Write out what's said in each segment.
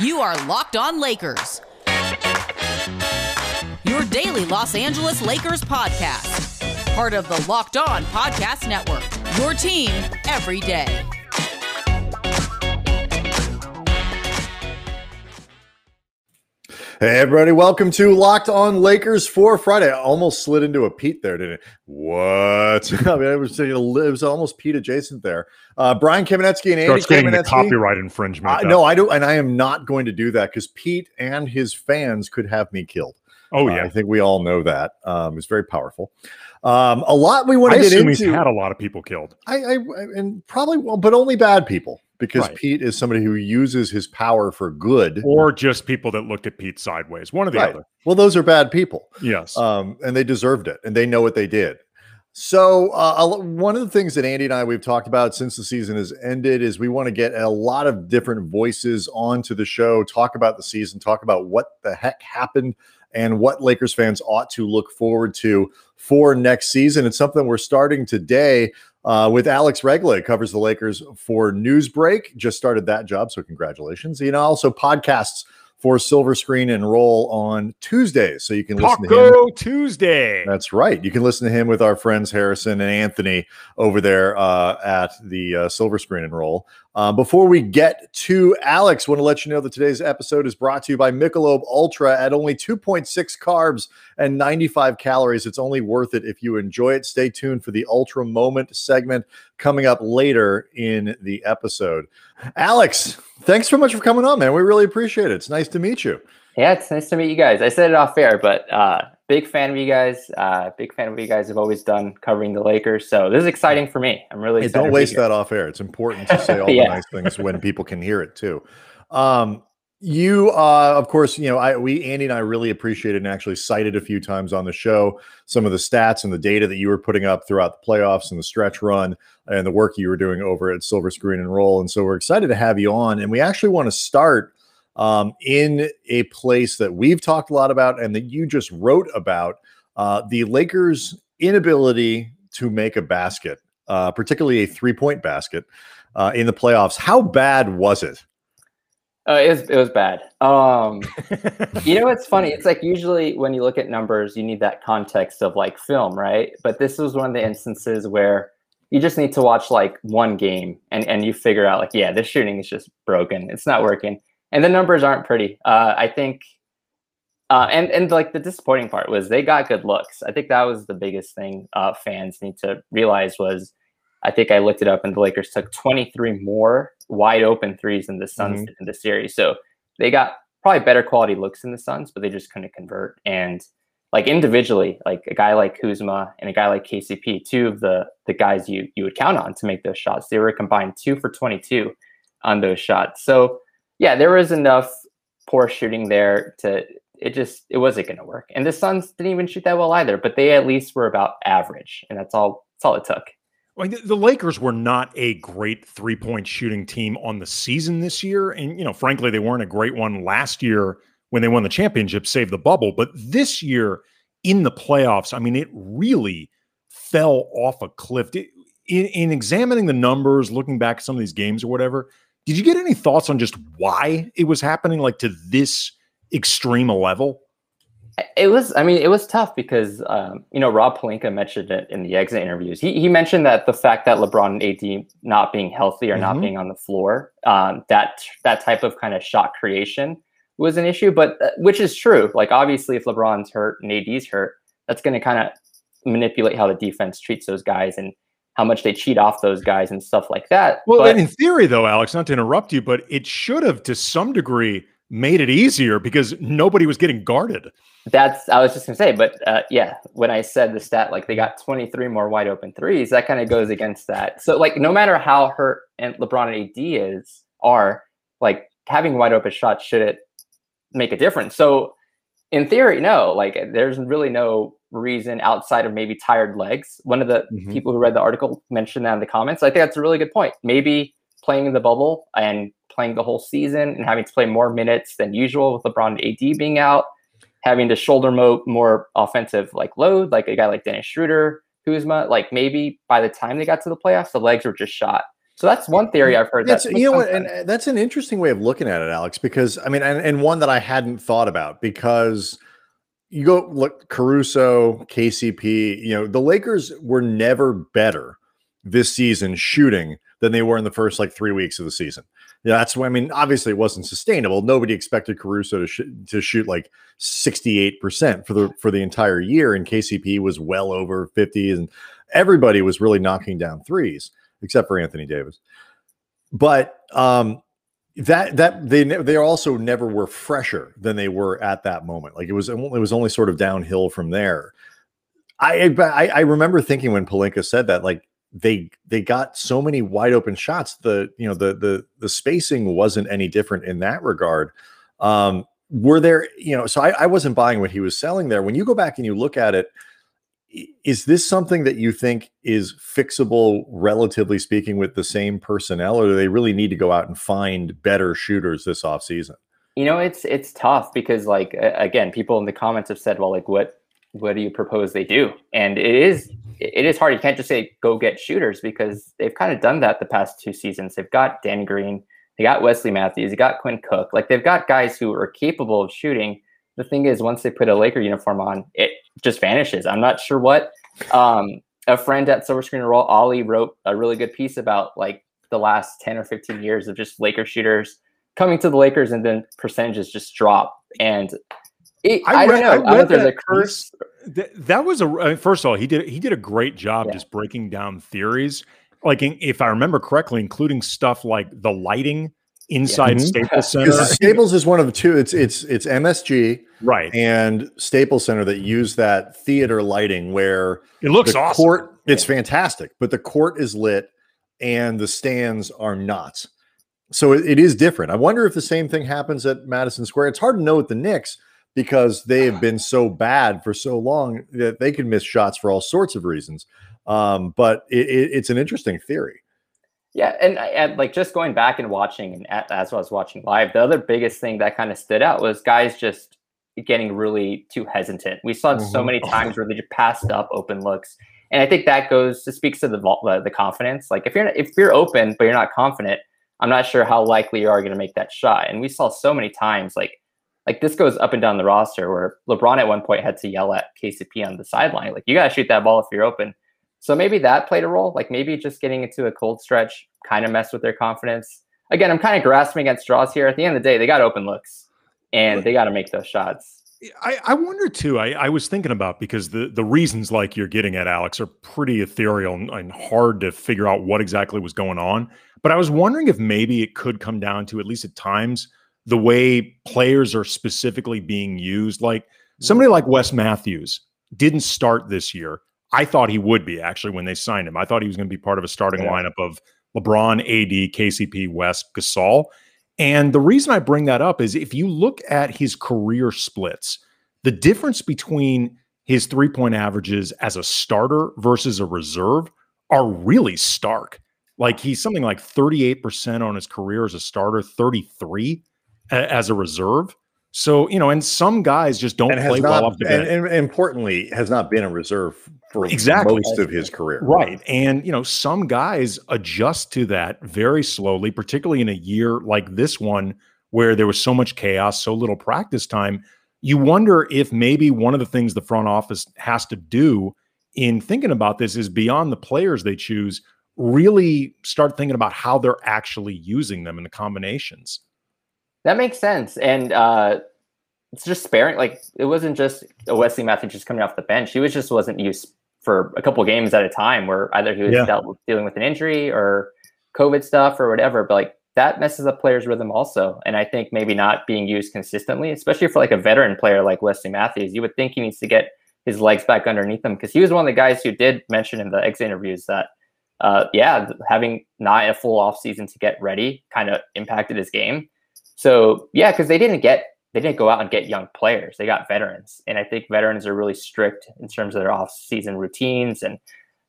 You are Locked On Lakers, your daily Los Angeles Lakers podcast. Part of the Locked On Podcast Network, your team every day. Hey, everybody, welcome to Locked On Lakers for Friday. I almost slid into a Pete there, didn't it? What? I mean, it was, it was almost Pete adjacent there. Uh, Brian Kamenetzky and Andy Starts getting the copyright infringement. I, no, I don't, and I am not going to do that because Pete and his fans could have me killed. oh Uh, yeah, I think we all know that. Um, it's very powerful. Um, a lot we want to get assume he's had a lot of people killed. I, I and probably, well, but only bad people because Right. Pete is somebody who uses his power for good. or just people that looked at Pete sideways. One or the Right. other. Well, those are bad people. Yes. um, and they deserved it, and they know what they did. So, uh, one of the things that Andy and I we've talked about since the season has ended is we want to get a lot of different voices onto the show, talk about the season, talk about what the heck happened, and what Lakers fans ought to look forward to for next season. It's something we're starting today uh, with Alex Regla, covers the Lakers for Newsbreak. Just started that job, so congratulations. You know, also podcasts for Silver Screen and Roll on Tuesdays, so you can listen to him. Tuesday. That's right. You can listen to him with our friends Harrison and Anthony over there uh, at the uh, Silver Screen and Roll. Uh, before we get to Alex, want to let you know that today's episode is brought to you by Michelob Ultra at only 2.6 carbs and 95 calories. It's only worth it if you enjoy it. Stay tuned for the Ultra Moment segment coming up later in the episode. Alex, thanks so much for coming on, man. We really appreciate it. It's nice to meet you. Yeah, it's nice to meet you guys. I said it off air, but uh, big fan of you guys. Uh, big fan of what you guys have always done covering the Lakers. So this is exciting for me. I'm really Hey, excited. don't waste that off air. It's important to say all Yeah. the nice things when people can hear it too. Um, you, uh, of course, you know, I we Andy and I really appreciated and actually cited a few times on the show some of the stats and the data that you were putting up throughout the playoffs and the stretch run and the work you were doing over at Silver Screen and Roll. And so we're excited to have you on. And we actually want to start um, in a place that we've talked a lot about and that you just wrote about uh, the Lakers' inability to make a basket, uh, particularly a three point basket uh, in the playoffs. How bad was it? Uh, it was it was bad. Um, you know it's funny? It's like usually when you look at numbers, you need that context of like film, right? But this was one of the instances where you just need to watch like one game and and you figure out like, yeah, this shooting is just broken. It's not working, and the numbers aren't pretty. Uh, I think, uh, and and like the disappointing part was they got good looks. I think that was the biggest thing uh, fans need to realize was. I think I looked it up, and the Lakers took 23 more wide open threes than the Suns Mhm. in the series. So they got probably better quality looks in the Suns, but they just couldn't convert. And like individually, like a guy like Kuzma and a guy like KCP, two of the the guys you you would count on to make those shots, they were combined two for 22 on those shots. So yeah, there was enough poor shooting there to it just it wasn't going to work. And the Suns didn't even shoot that well either, but they at least were about average, and that's all that's all it took. Like the, Lakers were not a great three point shooting team on the season this year. And, you know, frankly, they weren't a great one last year when they won the championship, save the bubble. But this year in the playoffs, I mean, it really fell off a cliff. Did- In, in examining the numbers, looking back at some of these games or whatever, did you get any thoughts on just why it was happening like to this extreme a level? It was, I mean, it was tough because, um, you know, Rob Pelinka mentioned it in the exit interviews. He, he mentioned that the fact that LeBron and AD not being healthy or not Mhm. being on the floor, um, that that type of kind of shot creation was an issue, but uh, which is true. Like, obviously, if LeBron's hurt and AD's hurt, that's going to kind of manipulate how the defense treats those guys and how much they cheat off those guys and stuff like that. Well, but, and in theory, though, Alex, not to interrupt you, but it should have to some degree made it easier because nobody was getting guarded. That's I was just gonna say, but uh, yeah, when I said the stat, like they got 23 more wide open threes, that kind of goes against that. So like, no matter how hurt and LeBron and AD is are, like having wide open shots should it make a difference? So in theory, no. Like, there's really no reason outside of maybe tired legs. One of the Mhm. people who read the article mentioned that in the comments. I think that's a really good point. Maybe playing in the bubble and playing the whole season and having to play more minutes than usual with LeBron and AD being out having to shoulder mo- more offensive like load, like a guy like Dennis Schroeder, Kuzma, like maybe by the time they got to the playoffs, the legs were just shot. So that's one theory I've heard. That's, you know what, and uh, that's an interesting way of looking at it, Alex. Because I mean, and, and one that I hadn't thought about because you go look Caruso, KCP. You know, the Lakers were never better this season shooting than they were in the first like three weeks of the season. Yeah, that's why I mean, obviously it wasn't sustainable. Nobody expected Caruso to sh- to shoot like 68% for the for the entire year and KCP was well over 50 and everybody was really knocking down threes except for Anthony Davis. But um, that that they they also never were fresher than they were at that moment. Like it was it was only sort of downhill from there. I I, I remember thinking when Pelinka said that like they they got so many wide open shots. The you know the the the spacing wasn't any different in that regard. Um, were there you know so I, I wasn't buying what he was selling there. When you go back and you look at it is this something that you think is fixable relatively speaking with the same personnel or do they really need to go out and find better shooters this offseason? You know it's it's tough because like again people in the comments have said well like what what do you propose they do? And it is it is hard. You can't just say go get shooters because they've kind of done that the past two seasons. They've got danny green they got wesley matthews they got quinn cook. Like they've got guys who are capable of shooting. The thing is once they put a laker uniform on it just vanishes. I'm not sure what. Um, a friend at Silver Screen Roll, Ollie, wrote a really good piece about like the last 10 or 15 years of just Laker shooters coming to the Lakers and then percentages just drop. And it, I, I, don't know. I, I there's a curse. That, that was a I mean, first of all, he did he did a great job yeah. just breaking down theories. Like if I remember correctly, including stuff like the lighting inside yeah. Staples Center. Staples is one of the two. It's it's it's MSG right and Staples Center that use that theater lighting where it looks the awesome. Court, it's yeah. fantastic, but the court is lit and the stands are not. So it, it is different. I wonder if the same thing happens at Madison Square. It's hard to know with the Knicks because they have been so bad for so long that they can miss shots for all sorts of reasons. Um, but it, it, it's an interesting theory. Yeah, and, and, like just going back and watching, and as I was watching live, the other biggest thing that kind of stood out was guys just getting really too hesitant. We saw mm-hmm. so many times where they just passed up open looks, and I think that goes to speaks to the the confidence. Like if you're if you're open but you're not confident, I'm not sure how likely you are going to make that shot. And we saw so many times like like this goes up and down the roster where LeBron at one point had to yell at KCP on the sideline, like you got to shoot that ball if you're open. So maybe that played a role. Like maybe just getting into a cold stretch kind of messed with their confidence. Again, I'm kind of grasping at straws here. At the end of the day, they got open looks and they got to make those shots. I, I wonder too. I, I was thinking about because the, the reasons like you're getting at Alex are pretty ethereal and, and hard to figure out what exactly was going on. But I was wondering if maybe it could come down to at least at times the way players are specifically being used. Like somebody mm. like Wes Matthews didn't start this year, I thought he would be actually when they signed him. I thought he was going to be part of a starting yeah. lineup of LeBron, AD, KCP, Wes, Gasol. And the reason I bring that up is if you look at his career splits, the difference between his three point averages as a starter versus a reserve are really stark. Like he's something like 38% on his career as a starter, 33 as a reserve. So, you know, and some guys just don't play not, well off the bench. And, and, importantly, has not been a reserve for exactly. most of his career. Right. And, you know, some guys adjust to that very slowly, particularly in a year like this one where there was so much chaos, so little practice time. You wonder if maybe one of the things the front office has to do in thinking about this is beyond the players they choose, really start thinking about how they're actually using them in the combinations. That makes sense. And uh, it's just sparing. Like it wasn't just Wesley Matthews just coming off the bench. He was just wasn't used for a couple games at a time where either he was yeah. dealt with, dealing with an injury or COVID stuff or whatever. But like that messes up players' rhythm also. And I think maybe not being used consistently, especially for like a veteran player like Wesley Matthews, you would think he needs to get his legs back underneath him because he was one of the guys who did mention in the exit interviews that uh, yeah, having not a full off season to get ready kind of impacted his game. So yeah, because they didn't get they didn't go out and get young players. They got veterans, and I think veterans are really strict in terms of their off-season routines and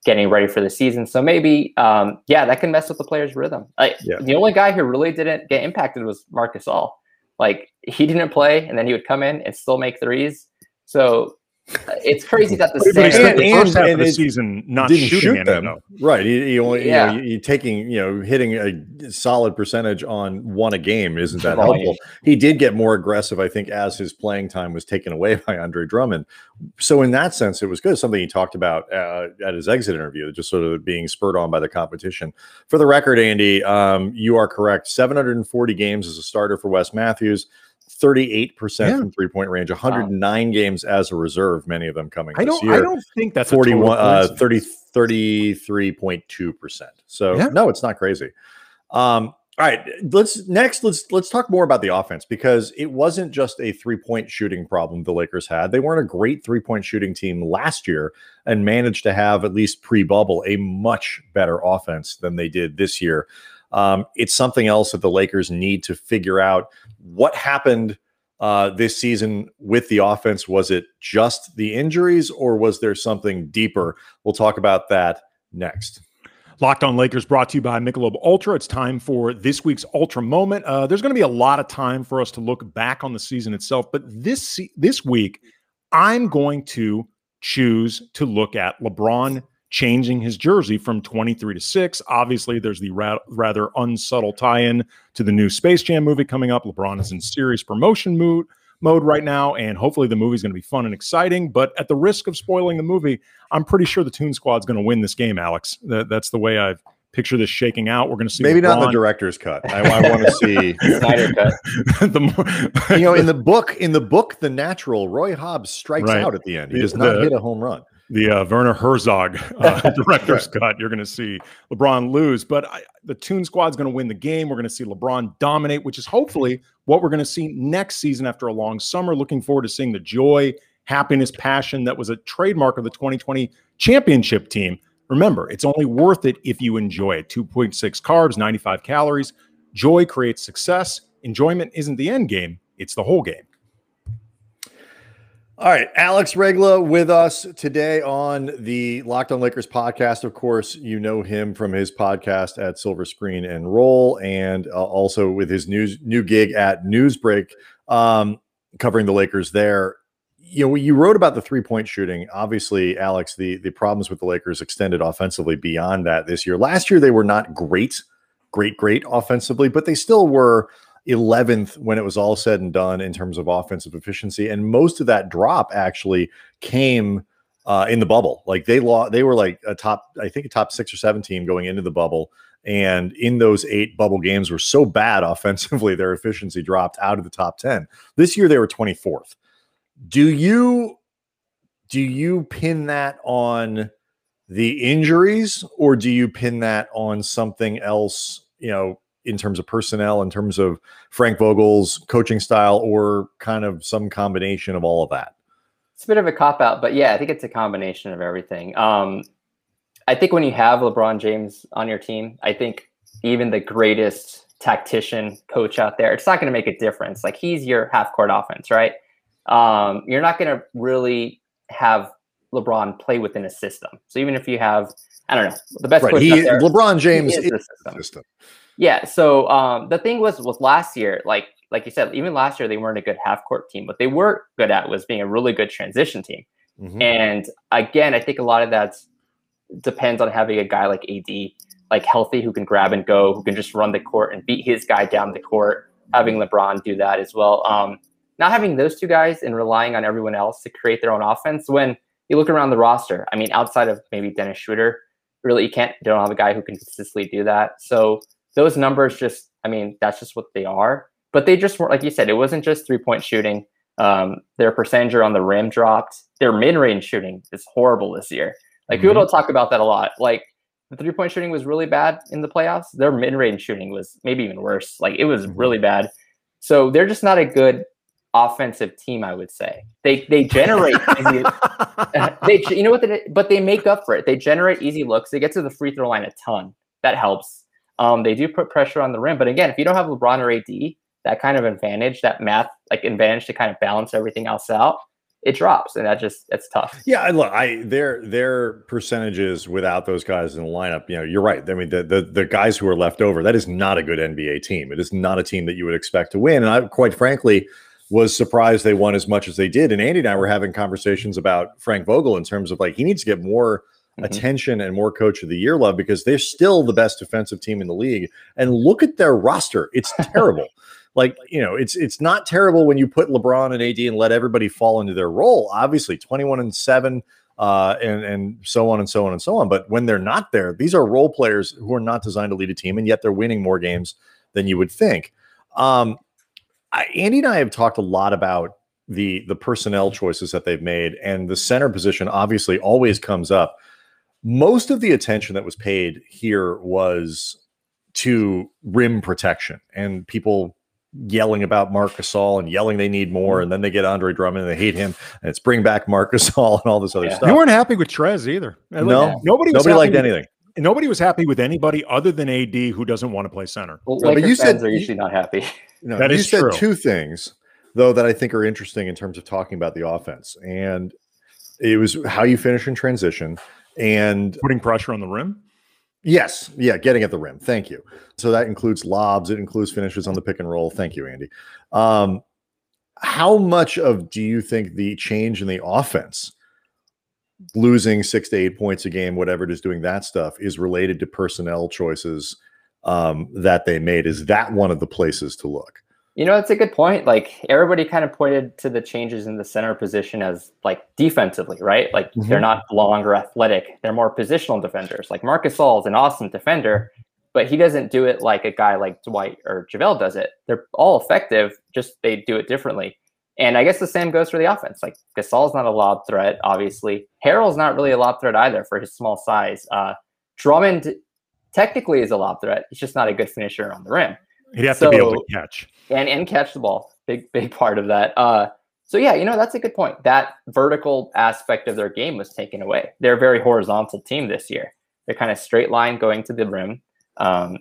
getting ready for the season. So maybe, um, yeah, that can mess with the player's rhythm. Like, yeah. The only guy who really didn't get impacted was Marc Gasol. Like he didn't play, and then he would come in and still make threes. So it's crazy that the But same. he spent the first half of the season not didn't shooting shoot them though. right. You, you, only- Yeah. you know, you taking you know hitting a solid percentage on one a game isn't that Volume. helpful. He did get more aggressive, I think, as his playing time was taken away by Andre Drummond. So in that sense, it was good. Something he talked about uh, at his exit interview, just sort of being spurred on by the competition. For the record, Andy, um, you are correct. 740 games as a starter for Wes Matthews. 38% Yeah. from three point range, 109 games as a reserve, many of them coming I this don't. year. I don't think that's a total 41 uh, 30 33.2%. So Yeah. no, it's not crazy. Um all right, let's next let's let's talk more about the offense because it wasn't just a three-point shooting problem the Lakers had. They weren't a great three-point shooting team last year and managed to have at least pre-bubble a much better offense than they did this year. Um, it's something else that the Lakers need to figure out what happened uh, this season with the offense. Was it just the injuries or was there something deeper? We'll talk about that next. Locked on Lakers brought to you by Michelob Ultra. It's time for this week's Ultra moment. Uh, there's going to be a lot of time for us to look back on the season itself, but this this week, I'm going to choose to look at LeBron changing his jersey from 23 to 6. Obviously, there's the ra- rather unsubtle tie-in to the new Space Jam movie coming up. LeBron is in serious promotion mood mode right now, and hopefully the movie's going to be fun and exciting. But at the risk of spoiling the movie, I'm pretty sure the Toon Squad's going to win this game, Alex. That, that's the way I've picture this shaking out. We're going to see Maybe not the director's cut. I, I want to see. Snyder cut. the more, you know, in the book, in the book, The Natural, Roy Hobbs strikes Right. out at the end. He The- does not the- hit a home run. The uh, Werner Herzog uh, director's cut. You're going to see LeBron lose, but I, the Toon Squad's going to win the game. We're going to see LeBron dominate, which is hopefully what we're going to see next season after a long summer. Looking forward to seeing the joy, happiness, passion that was a trademark of the 2020 championship team. Remember, it's only worth it if you enjoy it. 2.6 carbs, 95 calories. Joy creates success. Enjoyment isn't the end game, it's the whole game. All right, Alex Regla with us today on the Locked On Lakers podcast. Of course, you know him from his podcast at Silver Screen and Roll, and uh, also with his news new gig at Newsbreak, um, covering the Lakers there. You know, you wrote about the three point shooting. Obviously, Alex, the the problems with the Lakers extended offensively beyond that this year. Last year, they were not great, great, great offensively, but they still were 11th when it was all said and done in terms of offensive efficiency. And most of that drop actually came uh, in the bubble. Like they lost, they were like a top, I think a top six or seven team going into the bubble. And in those eight bubble games were so bad offensively, their efficiency dropped out of the top 10. This year they were 24th. Do you do you pin that on the injuries or do you pin that on something else, you know, in terms of personnel, in terms of Frank Vogel's coaching style, or kind of some combination of all of that? It's a bit of a cop out, but yeah, I think it's a combination of everything. Um, I think when you have LeBron James on your team, I think even the greatest tactician coach out there, it's not going to make a difference. Like he's your half court offense, right? Um, you're not going to really have LeBron play within a system. So even if you have, I don't know, the best Right. coach He out there, LeBron James is is the the system. system. Yeah. So um, the thing was, was last year, like like you said, even last year they weren't a good half court team. What they were good at was being a really good transition team. Mhm. And again, I think a lot of that depends on having a guy like AD, like healthy, who can grab and go, who can just run the court and beat his guy down the court. Having LeBron do that as well. Um, not having those two guys and relying on everyone else to create their own offense. When you look around the roster, I mean, outside of maybe Dennis Schroeder, really you can't. Don't have a guy who can consistently do that. So those numbers just, I mean, that's just what they are. But they just weren't, like you said, it wasn't just three point shooting. Um, their percentage on the rim dropped. Their mid range shooting is horrible this year. Like people Mhm. don't talk about that a lot. Like the three point shooting was really bad in the playoffs. Their mid range shooting was maybe even worse. Like it was Mhm. really bad. So they're just not a good offensive team. I would say they they generate easy, they you know what they but they make up for it. They generate easy looks. They get to the free throw line a ton. That helps. Um, they do put pressure on the rim, but again, if you don't have LeBron or AD, that kind of advantage, that math like advantage to kind of balance everything else out, it drops, and that just it's tough. Yeah, I- look, I their their percentages without those guys in the lineup, you know, you're right. I mean, the, the the guys who are left over, that is not a good NBA team. It is not a team that you would expect to win. And I quite frankly, was surprised they won as much as they did. And Andy and I were having conversations about Frank Vogel in terms of like he needs to get more mm-hmm. attention and more coach of the year love because they're still the best defensive team in the league. And look at their roster. It's terrible. like, you know, it's it's not terrible when you put LeBron and AD and let everybody fall into their role. Obviously, 21 and 7 uh, and and so on and so on and so on. But when they're not there, these are role players who are not designed to lead a team, and yet they're winning more games than you would think. Um, I, Andy and I have talked a lot about the the personnel choices that they've made, and the center position obviously always comes up. Most of the attention that was paid here was to rim protection, and people yelling about Marc Gasol and yelling they need more, mm-hmm. and then they get Andre Drummond and they hate him, and it's bring back Marc Gasol and all this other yeah. stuff. You weren't happy with Trez either. no, nobody nobody liked with, anything. Nobody was happy with anybody other than AD who doesn't want to play center. Well, but you said are usually not happy. No, that you said true. two things though that I think are interesting in terms of talking about the offense, and it was how you finish in transition and putting pressure on the rim. Yes, yeah, getting at the rim. Thank you. So that includes lobs. It includes finishes on the pick and roll. Thank you, Andy. Um, how much of do you think the change in the offense, losing six to eight points a game, whatever it is, doing that stuff, is related to personnel choices um, that they made? Is that one of the places to look? You know, it's a good point. Like everybody kind of pointed to the changes in the center position as like defensively, right? Like mm-hmm. they're not longer athletic; they're more positional defenders. Like Marc Gasol is an awesome defender, but he doesn't do it like a guy like Dwight or JaVale does it. They're all effective, just they do it differently. And I guess the same goes for the offense. Like Gasol's not a lob threat, obviously. Harrell's not really a lob threat either for his small size. Uh, Drummond technically is a lob threat. He's just not a good finisher on the rim. He'd have so, to be able to catch and and catch the ball. Big big part of that. Uh, so yeah, you know that's a good point. That vertical aspect of their game was taken away. They're a very horizontal team this year. They're kind of straight line going to the rim. Um,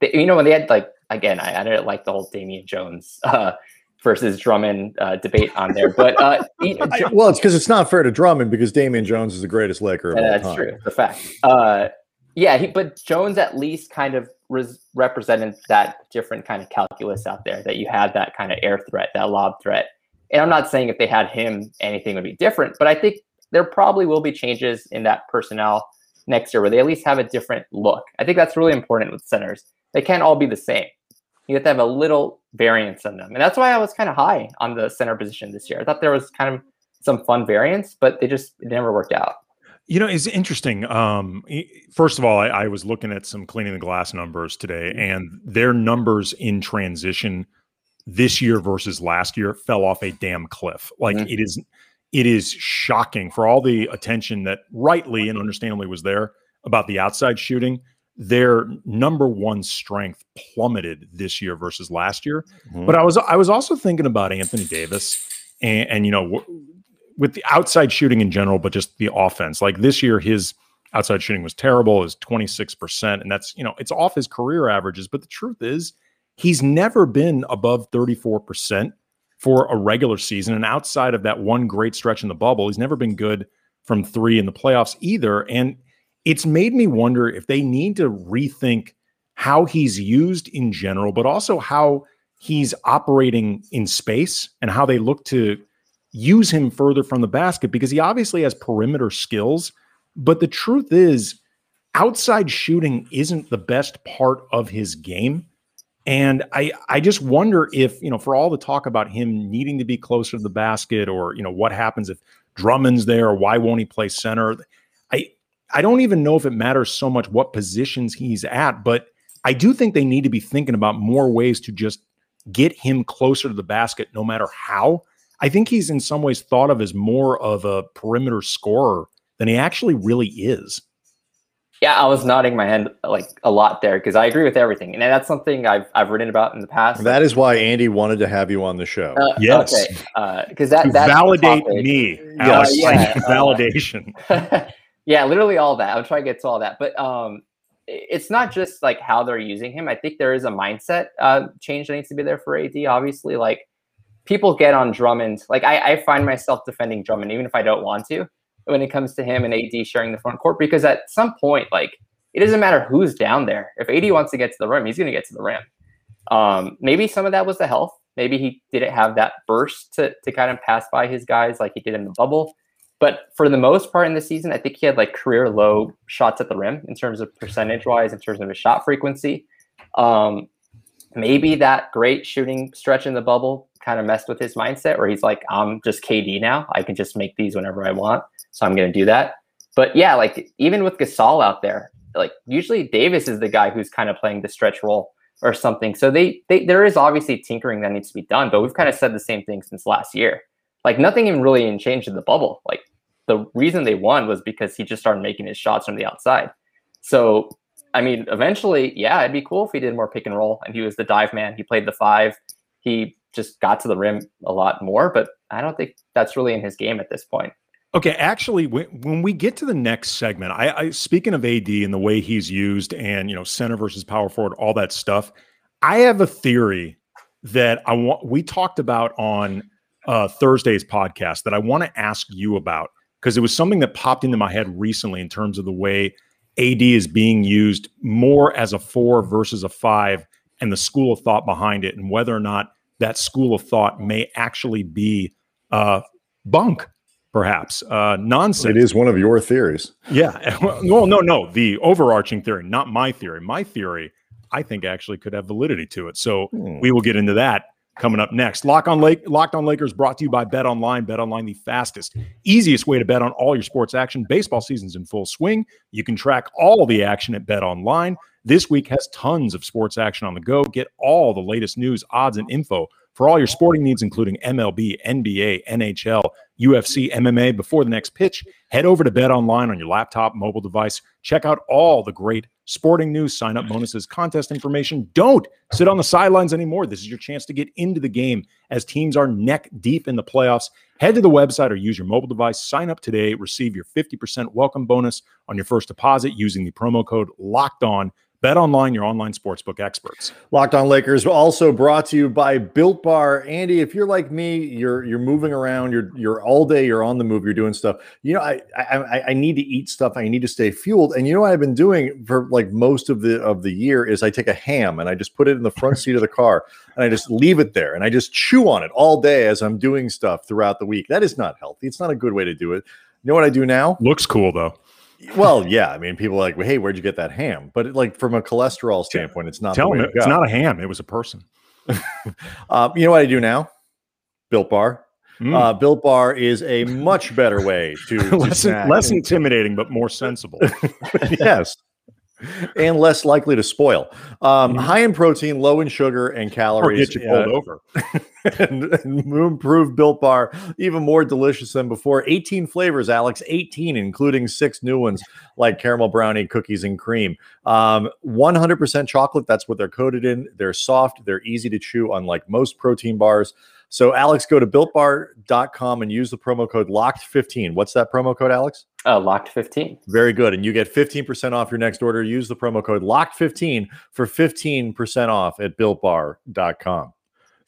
they, you know when they had like again, I, I didn't like the whole Damian Jones uh, versus Drummond uh, debate on there, but uh, I, well, it's because it's not fair to Drummond because Damian Jones is the greatest Laker of all that's time. That's true. The fact. Yeah, he, but Jones at least kind of res- represented that different kind of calculus out there that you had that kind of air threat, that lob threat. And I'm not saying if they had him, anything would be different, but I think there probably will be changes in that personnel next year where they at least have a different look. I think that's really important with centers. They can't all be the same. You have to have a little variance in them. And that's why I was kind of high on the center position this year. I thought there was kind of some fun variance, but they just it never worked out. You know, it's interesting. Um, first of all, I, I, was looking at some cleaning the glass numbers today, mm-hmm. and their numbers in transition this year versus last year fell off a damn cliff. Like mm-hmm. it is, it is shocking for all the attention that rightly and understandably was there about the outside shooting. Their number one strength plummeted this year versus last year. Mm-hmm. But I was I was also thinking about Anthony Davis, and, and you know with the outside shooting in general, but just the offense. Like this year, his outside shooting was terrible, is 26%. And that's, you know, it's off his career averages. But the truth is, he's never been above 34% for a regular season. And outside of that one great stretch in the bubble, he's never been good from three in the playoffs either. And it's made me wonder if they need to rethink how he's used in general, but also how he's operating in space and how they look to use him further from the basket because he obviously has perimeter skills. But the truth is, outside shooting isn't the best part of his game. And I, I just wonder if, you know, for all the talk about him needing to be closer to the basket or, you know, what happens if Drummond's there or why won't he play center? I, I don't even know if it matters so much what positions he's at, but I do think they need to be thinking about more ways to just get him closer to the basket no matter how. I think he's in some ways thought of as more of a perimeter scorer than he actually really is. Yeah, I was nodding my head like a lot there because I agree with everything, and that's something I've I've written about in the past. That is why Andy wanted to have you on the show. Uh, yes, because uh, that that validate me. Yeah, yeah uh, validation. yeah, literally all that. I'm trying to get to all that, but um, it's not just like how they're using him. I think there is a mindset uh, change that needs to be there for AD. Obviously, like people get on Drummond. Like I, I find myself defending Drummond even if I don't want to when it comes to him and AD sharing the front court because at some point, like it doesn't matter who's down there. If AD wants to get to the rim, he's going to get to the rim. Um, maybe some of that was the health Maybe he didn't have that burst to, to kind of pass by his guys like he did in the bubble. But for the most part in the season, I think he had like career low shots at the rim in terms of percentage wise, in terms of his shot frequency. Um, maybe that great shooting stretch in the bubble kind of messed with his mindset where he's like, I'm just KD now. I can just make these whenever I want. So I'm going to do that. But yeah, like even with Gasol out there, like usually Davis is the guy who's kind of playing the stretch role or something. So they, they there is obviously tinkering that needs to be done, but we've kind of said the same thing since last year. Like nothing even really changed in the bubble. Like the reason they won was because he just started making his shots from the outside. So I mean, eventually, yeah, it'd be cool if he did more pick and roll and he was the dive man. He played the five. He just got to the rim a lot more, but I don't think that's really in his game at this point. Okay, actually, when we get to the next segment, I, I speaking of AD and the way he's used, and you know, center versus power forward, all that stuff. I have a theory that I want. We talked about on uh, Thursday's podcast that I want to ask you about because it was something that popped into my head recently in terms of the way AD is being used more as a four versus a five, and the school of thought behind it, and whether or not that school of thought may actually be uh, bunk perhaps uh, nonsense. It is one of your theories. Yeah. Well, no, no. The overarching theory, not my theory. My theory, I think, actually could have validity to it. So hmm. we will get into that coming up next. Lock on Lake, Locked on Lakers, brought to you by Bet Online. Bet Online, the fastest, easiest way to bet on all your sports action. Baseball season's in full swing. You can track all the action at Bet Online. This week has tons of sports action on the go. Get all the latest news, odds, and info for all your sporting needs, including MLB, NBA, NHL, UFC, MMA. Before the next pitch, head over to Bet Online on your laptop, mobile device. Check out all the great sporting news, sign up bonuses, contest information. Don't sit on the sidelines anymore. This is your chance to get into the game as teams are neck deep in the playoffs. Head to the website or use your mobile device. Sign up today. Receive your 50% welcome bonus on your first deposit using the promo code LOCKED ON. Bet online, your online sportsbook experts. Locked on Lakers, also brought to you by Built Bar. Andy, if you're like me, you're you're moving around, you're you're all day, you're on the move, you're doing stuff. You know, I I, I need to eat stuff. I need to stay fueled. And you know what I've been doing for like most of the of the year is I take a ham and I just put it in the front seat of the car and I just leave it there and I just chew on it all day as I'm doing stuff throughout the week. That is not healthy. It's not a good way to do it. You know what I do now? Looks cool though well, yeah. I mean, people are like, hey, where'd you get that ham? But like from a cholesterol standpoint, it's not. Tell them it's not a ham. It was a person. uh, you know what I do now? Built Bar. Mm. Uh, Built Bar is a much better way to, to less, less intimidating, but more sensible. yes and less likely to spoil. Um, mm-hmm. High in protein, low in sugar and calories. Or get you pulled uh, over. and, and improved Built Bar, even more delicious than before. 18 flavors, Alex, 18, including six new ones like caramel brownie, cookies, and cream. Um, 100% chocolate, that's what they're coated in. They're soft, they're easy to chew, unlike most protein bars. So, Alex, go to builtbar.com and use the promo code LOCKED15. What's that promo code, Alex? Uh, locked15. Very good. And you get 15% off your next order. Use the promo code LOCKED15 for 15% off at builtbar.com.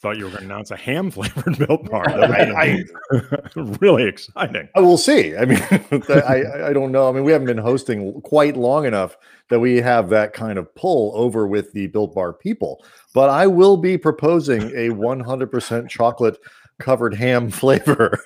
Thought you were going to announce a ham flavored Built Bar. I, I, really exciting. I will see. I mean, I, I don't know. I mean, we haven't been hosting quite long enough that we have that kind of pull over with the Built Bar people. But I will be proposing a 100% chocolate covered ham flavor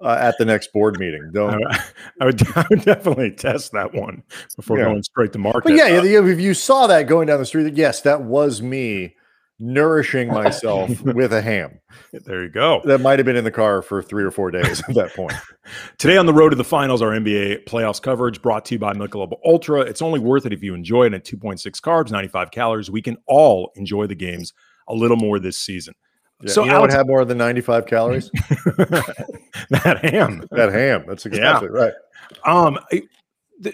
uh, at the next board meeting. Don't I, I, would, I, would, definitely test that one before yeah. going straight to market. But yeah, uh, if you saw that going down the street, yes, that was me nourishing myself with a ham. There you go. That might have been in the car for three or four days at that point. Today on the road to the finals, our NBA playoffs coverage brought to you by Michelob Ultra. It's only worth it if you enjoy it at 2.6 carbs, 95 calories. We can all enjoy the games a little more this season. Yeah, so you know Alex, what had more than 95 calories? that ham. That ham. That's exactly yeah. right. Um,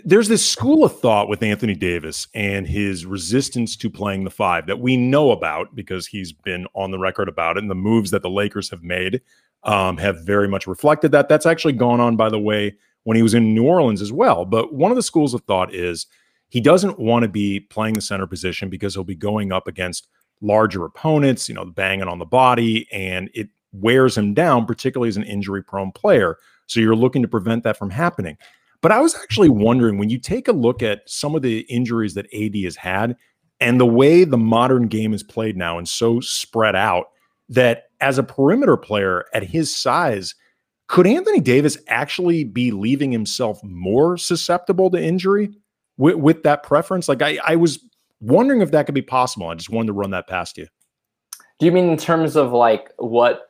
there's this school of thought with Anthony Davis and his resistance to playing the five that we know about because he's been on the record about it. And the moves that the Lakers have made um, have very much reflected that. That's actually gone on, by the way, when he was in New Orleans as well. But one of the schools of thought is he doesn't want to be playing the center position because he'll be going up against larger opponents, you know, banging on the body, and it wears him down, particularly as an injury prone player. So you're looking to prevent that from happening. But I was actually wondering when you take a look at some of the injuries that AD has had and the way the modern game is played now and so spread out, that as a perimeter player at his size, could Anthony Davis actually be leaving himself more susceptible to injury with, with that preference? Like I, I was wondering if that could be possible. I just wanted to run that past you. Do you mean in terms of like what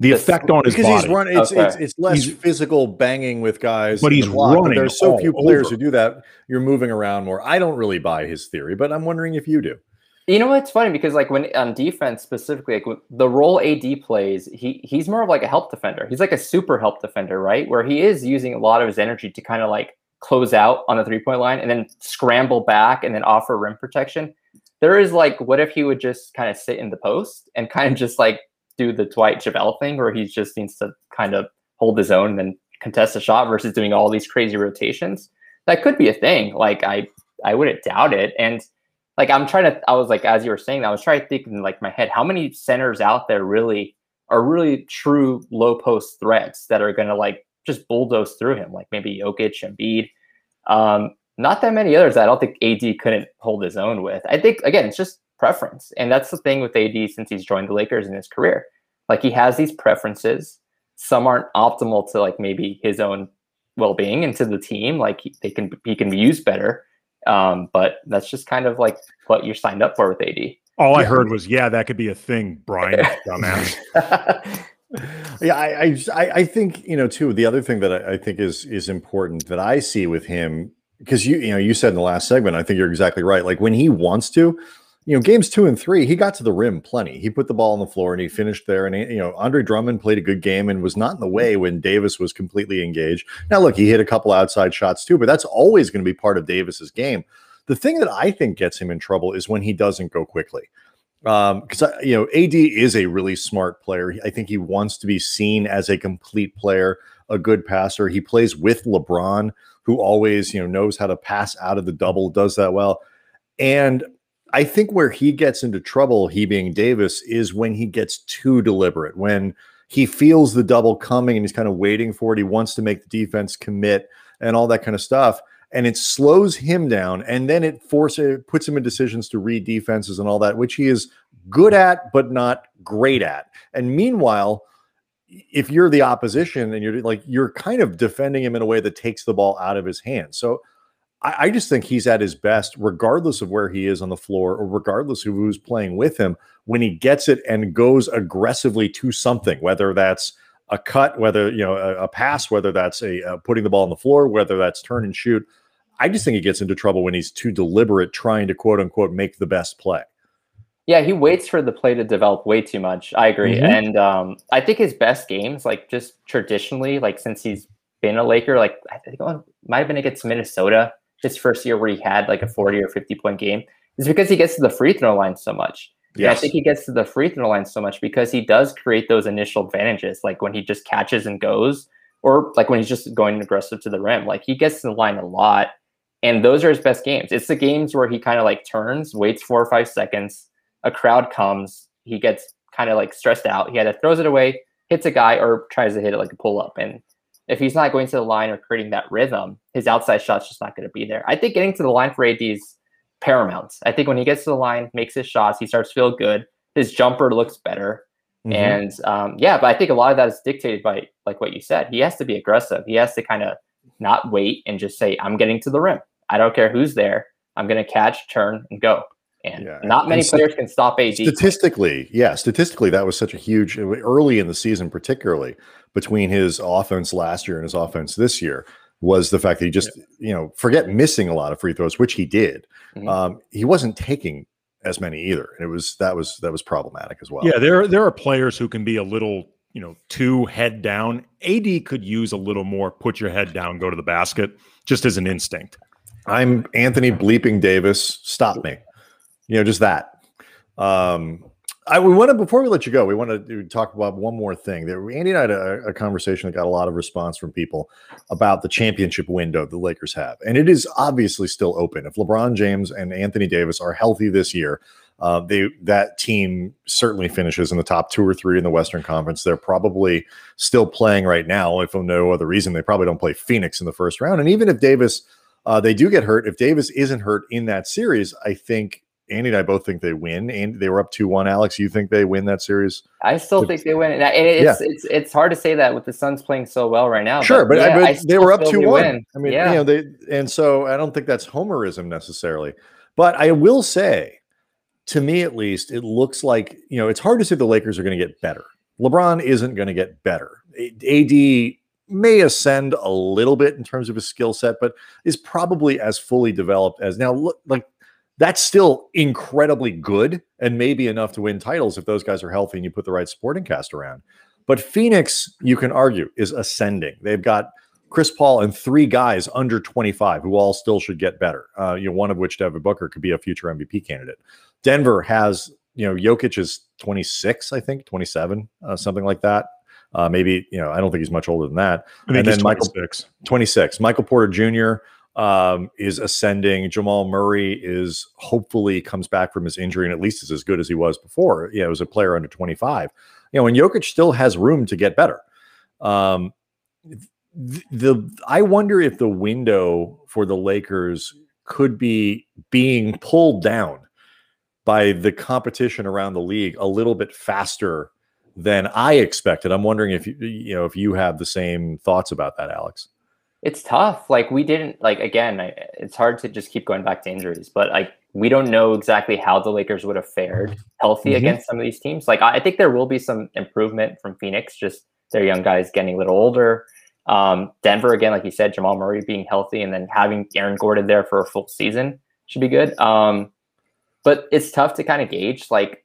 the effect on his because body. he's running. It's, okay. it's, it's less he's, physical banging with guys, but he's block, running. But there's so few players over. who do that. You're moving around more. I don't really buy his theory, but I'm wondering if you do. You know what's funny because like when on defense specifically, like the role AD plays, he he's more of like a help defender. He's like a super help defender, right? Where he is using a lot of his energy to kind of like close out on the three point line and then scramble back and then offer rim protection. There is like, what if he would just kind of sit in the post and kind of just like do the Dwight JaVale thing where he just needs to kind of hold his own and then contest a shot versus doing all these crazy rotations. That could be a thing. Like I I wouldn't doubt it. And like I'm trying to I was like as you were saying I was trying to think in like my head, how many centers out there really are really true low post threats that are gonna like just bulldoze through him, like maybe Jokic and Embiid. Um, not that many others I don't think AD couldn't hold his own with. I think again, it's just preference. And that's the thing with AD since he's joined the Lakers in his career. Like he has these preferences. Some aren't optimal to like maybe his own well-being and to the team. Like he, they can he can be used better. Um, but that's just kind of like what you're signed up for with AD. All I heard was, yeah, that could be a thing, Brian. dumbass. yeah, I, I, I think you know too. The other thing that I, I think is is important that I see with him because you you know you said in the last segment, I think you're exactly right. Like when he wants to, you know, games two and three, he got to the rim plenty. He put the ball on the floor and he finished there. And, you know, Andre Drummond played a good game and was not in the way when Davis was completely engaged. Now, look, he hit a couple outside shots too, but that's always going to be part of Davis's game. The thing that I think gets him in trouble is when he doesn't go quickly. Um, because you know, AD is a really smart player. I think he wants to be seen as a complete player, a good passer. He plays with LeBron, who always, you know, knows how to pass out of the double, does that well. And I think where he gets into trouble, he being Davis, is when he gets too deliberate, when he feels the double coming and he's kind of waiting for it. He wants to make the defense commit and all that kind of stuff. And it slows him down. And then it forces puts him in decisions to read defenses and all that, which he is good at, but not great at. And meanwhile, if you're the opposition and you're like, you're kind of defending him in a way that takes the ball out of his hands. So I, I, just think he's at his best, regardless of where he is on the floor or regardless of who's playing with him, when he gets it and goes aggressively to something, whether that's a cut, whether you know a, a pass, whether that's a uh, putting the ball on the floor, whether that's turn and shoot. I just think he gets into trouble when he's too deliberate, trying to quote unquote make the best play. Yeah, he waits for the play to develop way too much. I agree, mm-hmm. and um, I think his best games, like just traditionally, like since he's been a Laker, like I think it might have been against Minnesota his first year where he had like a 40 or 50 point game is because he gets to the free throw line so much. Yeah, I think he gets to the free throw line so much because he does create those initial advantages, like when he just catches and goes, or like when he's just going aggressive to the rim. Like he gets to the line a lot, and those are his best games. It's the games where he kind of like turns, waits four or five seconds, a crowd comes, he gets kind of like stressed out. He either throws it away, hits a guy, or tries to hit it like a pull up. And if he's not going to the line or creating that rhythm, his outside shot's just not going to be there. I think getting to the line for AD is paramount. I think when he gets to the line, makes his shots, he starts to feel good. His jumper looks better. Mm-hmm. And um, yeah, but I think a lot of that is dictated by like what you said. He has to be aggressive. He has to kind of not wait and just say, I'm getting to the rim. I don't care who's there. I'm going to catch, turn, and go. And yeah. not many and players can stop AD. Statistically, yeah, statistically, that was such a huge early in the season, particularly between his offense last year and his offense this year was the fact that he just, yeah. you know, forget missing a lot of free throws, which he did. Mm-hmm. Um, he wasn't taking as many either, and it was that was that was problematic as well. Yeah, there there are players who can be a little, you know, too head down. AD could use a little more. Put your head down, go to the basket, just as an instinct. I'm Anthony bleeping Davis. Stop me you know, just that. Um, I we want to before we let you go, we want to talk about one more thing. There, Andy and I had a, a, conversation that got a lot of response from people about the championship window the Lakers have, and it is obviously still open. If LeBron James and Anthony Davis are healthy this year, uh, they that team certainly finishes in the top two or three in the Western Conference. They're probably still playing right now. If for no other reason, they probably don't play Phoenix in the first round. And even if Davis, uh, they do get hurt. If Davis isn't hurt in that series, I think Andy and I both think they win. And they were up two one. Alex, you think they win that series? I still think they win, and it's, yeah. it's it's hard to say that with the Suns playing so well right now. Sure, but, but, yeah, but they were up two one. I mean, yeah. you know, they and so I don't think that's homerism necessarily. But I will say, to me at least, it looks like you know it's hard to say the Lakers are going to get better. LeBron isn't going to get better. AD may ascend a little bit in terms of his skill set, but is probably as fully developed as now. Look, like that's still incredibly good and maybe enough to win titles if those guys are healthy and you put the right supporting cast around. But Phoenix, you can argue, is ascending. They've got Chris Paul and three guys under 25 who all still should get better. Uh, you know, one of which Devin Booker could be a future MVP candidate. Denver has, you know, Jokic is 26, I think, 27, uh, something like that. Uh, maybe you know I don't think he's much older than that. I think and then Michael 26. 26. Michael Porter Jr. Um, is ascending. Jamal Murray is hopefully comes back from his injury and at least is as good as he was before. Yeah, it was a player under 25. You know, and Jokic still has room to get better. Um, the, the I wonder if the window for the Lakers could be being pulled down by the competition around the league a little bit faster than I expected. I'm wondering if you you know if you have the same thoughts about that, Alex. It's tough. Like we didn't like again. I, it's hard to just keep going back to injuries, but like we don't know exactly how the Lakers would have fared healthy mm-hmm. against some of these teams. Like I think there will be some improvement from Phoenix. Just their young guys getting a little older. Um, Denver again, like you said, Jamal Murray being healthy, and then having Aaron Gordon there for a full season should be good. Um, but it's tough to kind of gauge like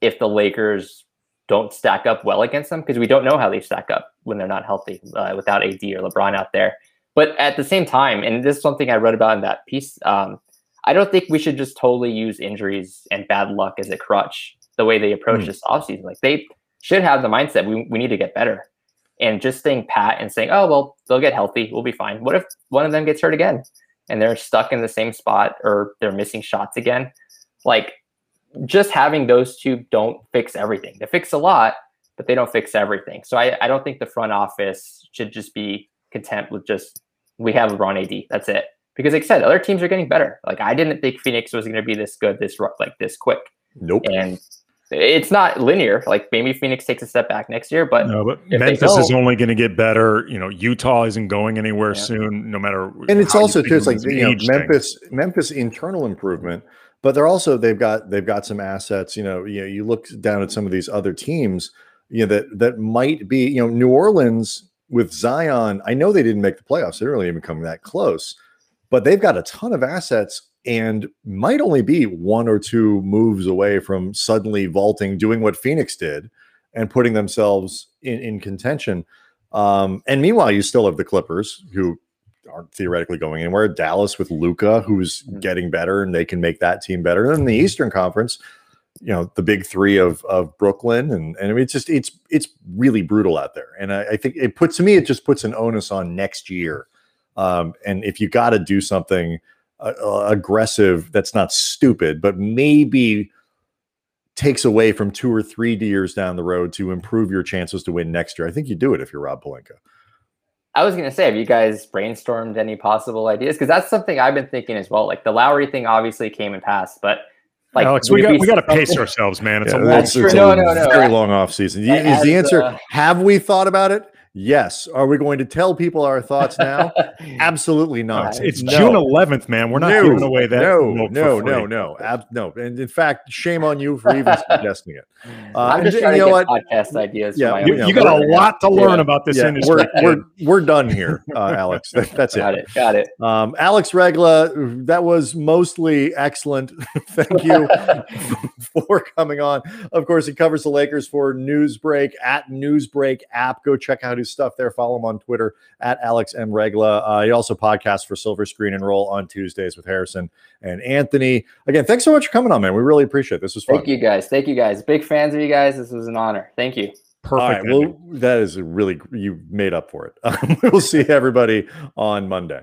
if the Lakers don't stack up well against them because we don't know how they stack up when they're not healthy uh, without AD or LeBron out there. But at the same time, and this is something I read about in that piece, um, I don't think we should just totally use injuries and bad luck as a crutch the way they approach mm. this offseason. Like they should have the mindset we, we need to get better. And just staying pat and saying, oh, well, they'll get healthy. We'll be fine. What if one of them gets hurt again and they're stuck in the same spot or they're missing shots again? Like just having those two don't fix everything. They fix a lot, but they don't fix everything. So I, I don't think the front office should just be content with just we have LeBron AD. That's it. Because like I said, other teams are getting better. Like I didn't think Phoenix was going to be this good, this like this quick. Nope. And it's not linear. Like maybe Phoenix takes a step back next year, but no, but Memphis is only going to get better. You know, Utah isn't going anywhere yeah. soon, no matter. And it's also too. It's like you know, Memphis, thing. Memphis internal improvement but they're also they've got they've got some assets. You know, you know, you look down at some of these other teams, you know, that that might be, you know, New Orleans with Zion. I know they didn't make the playoffs; they didn't really even come that close, but they've got a ton of assets and might only be one or two moves away from suddenly vaulting, doing what Phoenix did, and putting themselves in, in contention. Um, and meanwhile, you still have the Clippers, who aren't theoretically going anywhere. Dallas with Luka, who's mm-hmm. getting better, and they can make that team better. And the Eastern Conference, you know, the big three of of Brooklyn, and and I mean, it's just it's it's really brutal out there. And I, I think it puts to me, it just puts an onus on next year. Um, and if you got to do something uh, uh, aggressive, that's not stupid, but maybe takes away from two or three years down the road to improve your chances to win next year. I think you do it if you're Rob Pelinka. I was gonna say, have you guys brainstormed any possible ideas? Because that's something I've been thinking as well. Like the Lowry thing obviously came and passed, but like Alex, we got we got to pace ourselves, man. It's yeah, a long, it's, it's no, no, no. very long off season. Is the answer? Uh, have we thought about it? Yes. Are we going to tell people our thoughts now? Absolutely not. It's no. June 11th, man. We're not no, giving away that. No, no, no, no, Ab- no. And in fact, shame on you for even suggesting it. Uh, I'm just trying you to get what? podcast ideas. Yeah, you, you, got a lot to learn yeah. about this yeah, industry. We're, we're, we're done here, uh, Alex. That, that's got it. Got it. Um, Alex Regla, that was mostly excellent. Thank you for coming on. Of course, he covers the Lakers for Newsbreak at Newsbreak app. Go check out his stuff there. Follow him on Twitter at Alex M. Regla. Uh, he also podcasts for Silver Screen and Roll on Tuesdays with Harrison and Anthony. Again, thanks so much for coming on, man. We really appreciate it. This was fun. Thank you guys. Thank you guys. Big fans of you guys. This was an honor. Thank you. Perfect. well, that is really, you made up for it. we'll see everybody on Monday.